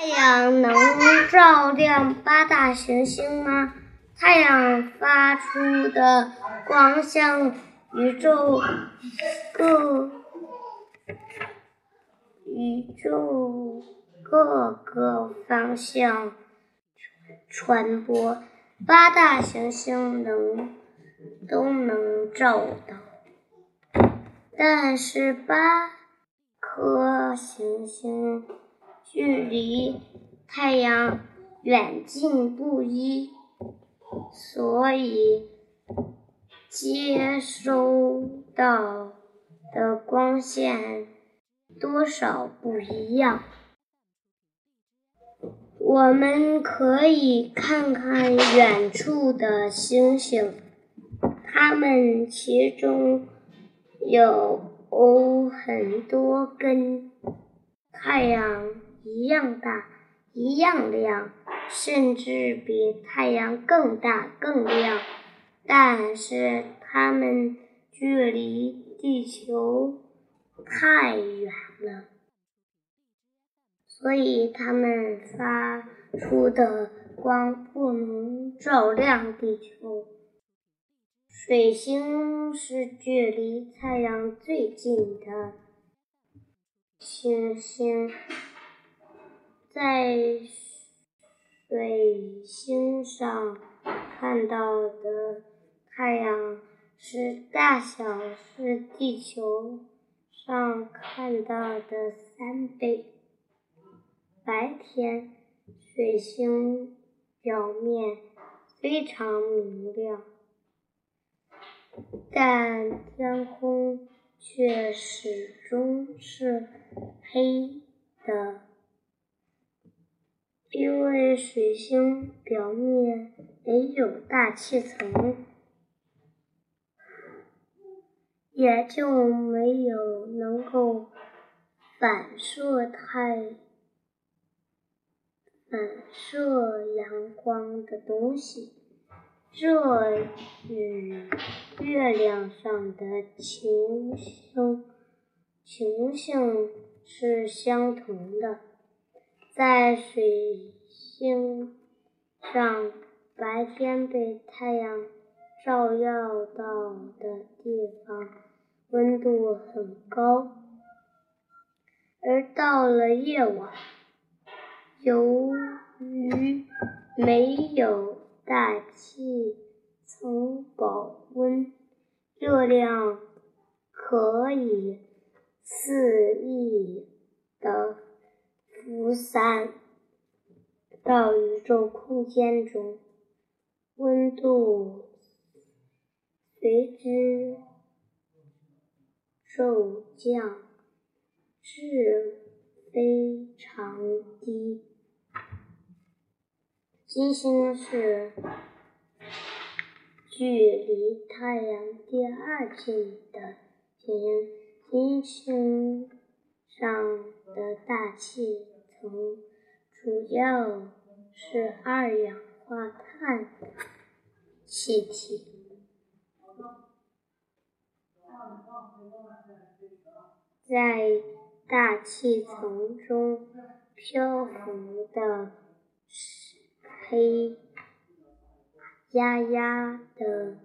太阳能照亮八大行星吗？太阳发出的光向宇宙各宇宙各个方向传播，八大行星能都能照到，但是八颗行星距离太阳远近不一。所以，接收到的光线多少不一样。我们可以看看远处的星星，它们其中有很多跟太阳一样大，一样亮。甚至比太阳更大、更亮，但是它们距离地球太远了，所以它们发出的光不能照亮地球。水星是距离太阳最近的行星，在。水星上看到的太阳是大小是地球上看到的三倍。白天，水星表面非常明亮，但天空却始终是黑的。因为水星表面没有大气层，也就没有能够反射太反射阳光的东西。这与月亮上的情形情形是相同的。在水星上，白天被太阳照耀到的地方温度很高，而到了夜晚，由于没有大气层保温，热量可以肆意的。辐散到宇宙空间中，温度随之骤降至非常低。金星是距离太阳第二近的行星，金星上的大气。层主要是二氧化碳气体，在大气层中漂浮的是黑压压的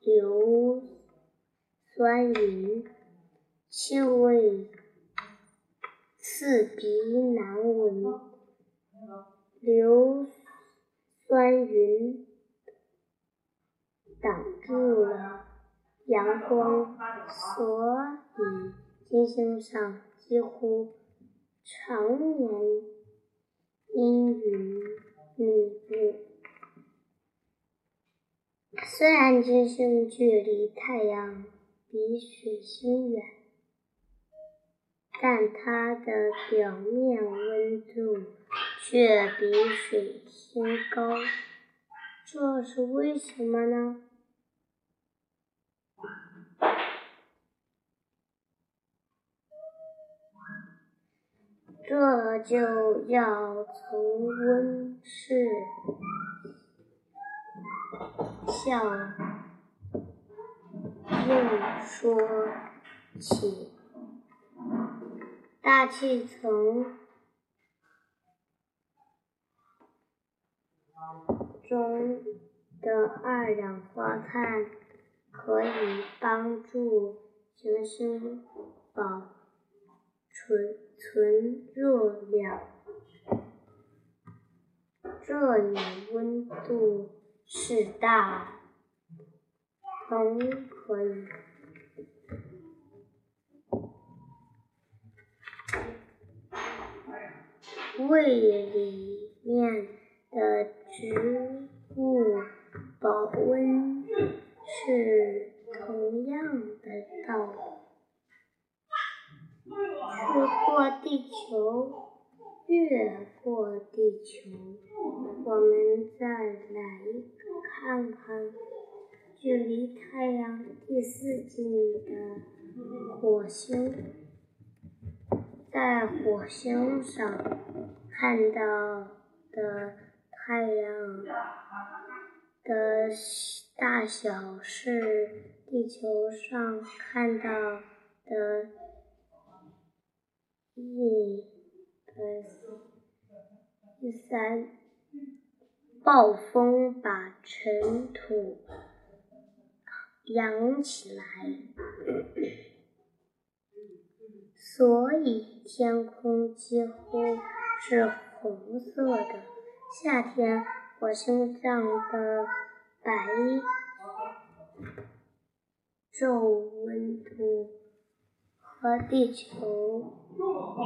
硫酸云，气味。刺鼻难闻，硫酸云挡住了阳光，所以金星上几乎常年阴云密布。虽然金星距离太阳比水星远。但它的表面温度却比水星高，这是为什么呢？这就要从温室效应说起。大气层中的二氧化碳可以帮助行星保存存热量，这里温度是大，铜可以。胃里面的植物保温是同样的道理。越过地球，越过地球，我们再来看看距离太阳第四近的火星。在火星上看到的太阳的大小是地球上看到的一第三，暴风把尘土扬起来。所以天空几乎是红色的。夏天，火星上的白昼温度和地球很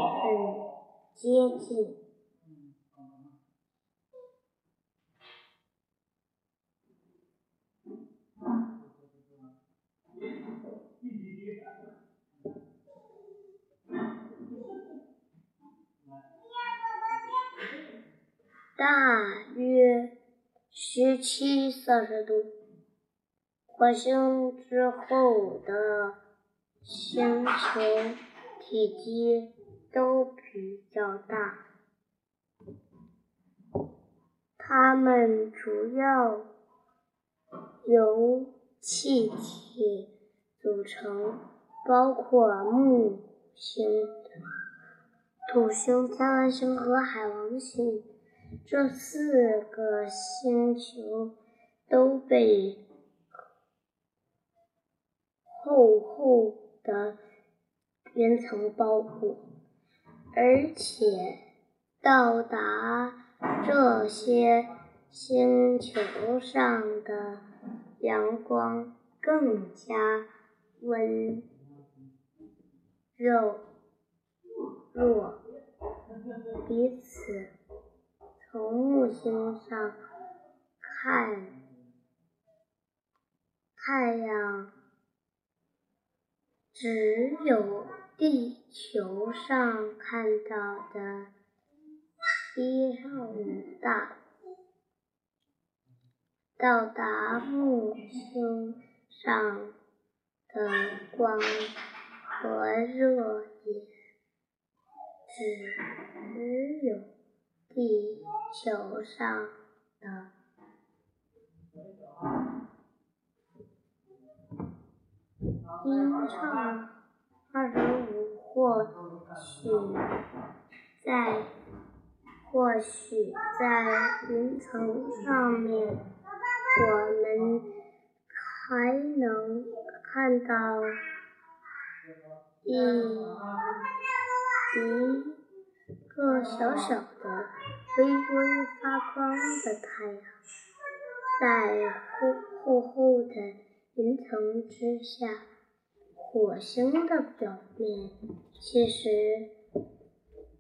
接近。大约十七摄氏度。火星之后的星球体积都比较大，它们主要由气体组成，包括木星、土星、天王星和海王星。这四个星球都被厚厚的云层包裹，而且到达这些星球上的阳光更加温柔弱，彼此。从木星上看，太阳只有地球上看到的一上午大。到达木星上的光和热也只有。地球上的音唱二十五，或许在或许在云层上面，我们还能看到一一。个小小的、微微发光的太阳，在厚厚厚的云层之下。火星的表面其实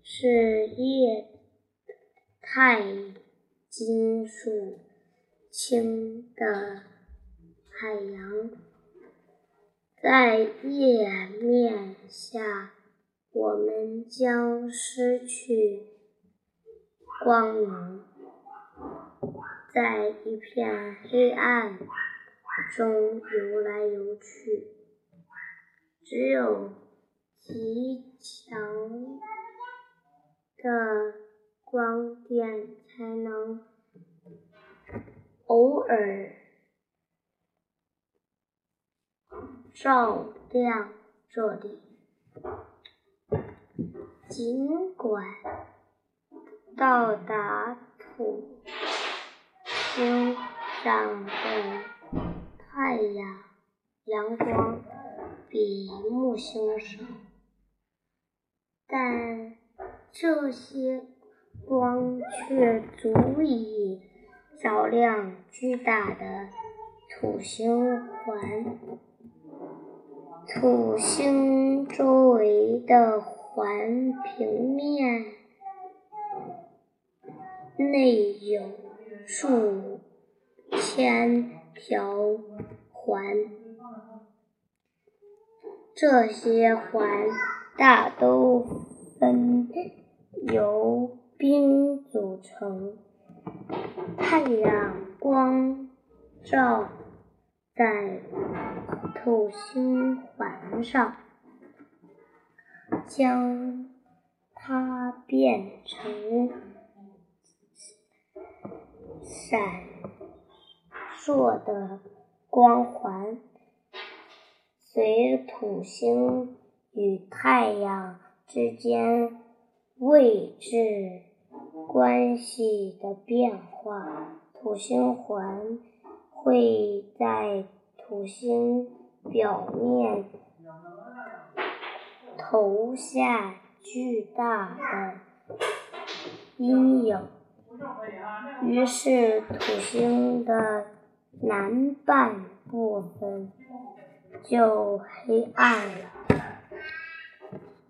是液态金属氢的海洋，在液面下。我们将失去光明，在一片黑暗中游来游去。只有极强的光电才能偶尔照亮这里。尽管到达土星上的太阳阳光比木星少，但这些光却足以照亮巨大的土星环。土星周围的环平面内有数千条环，这些环大都分由冰组成。太阳光照在土星环上，将它变成闪烁的光环。随土星与太阳之间位置关系的变化，土星环会在土星。表面投下巨大的阴影，于是土星的南半部分就黑暗了。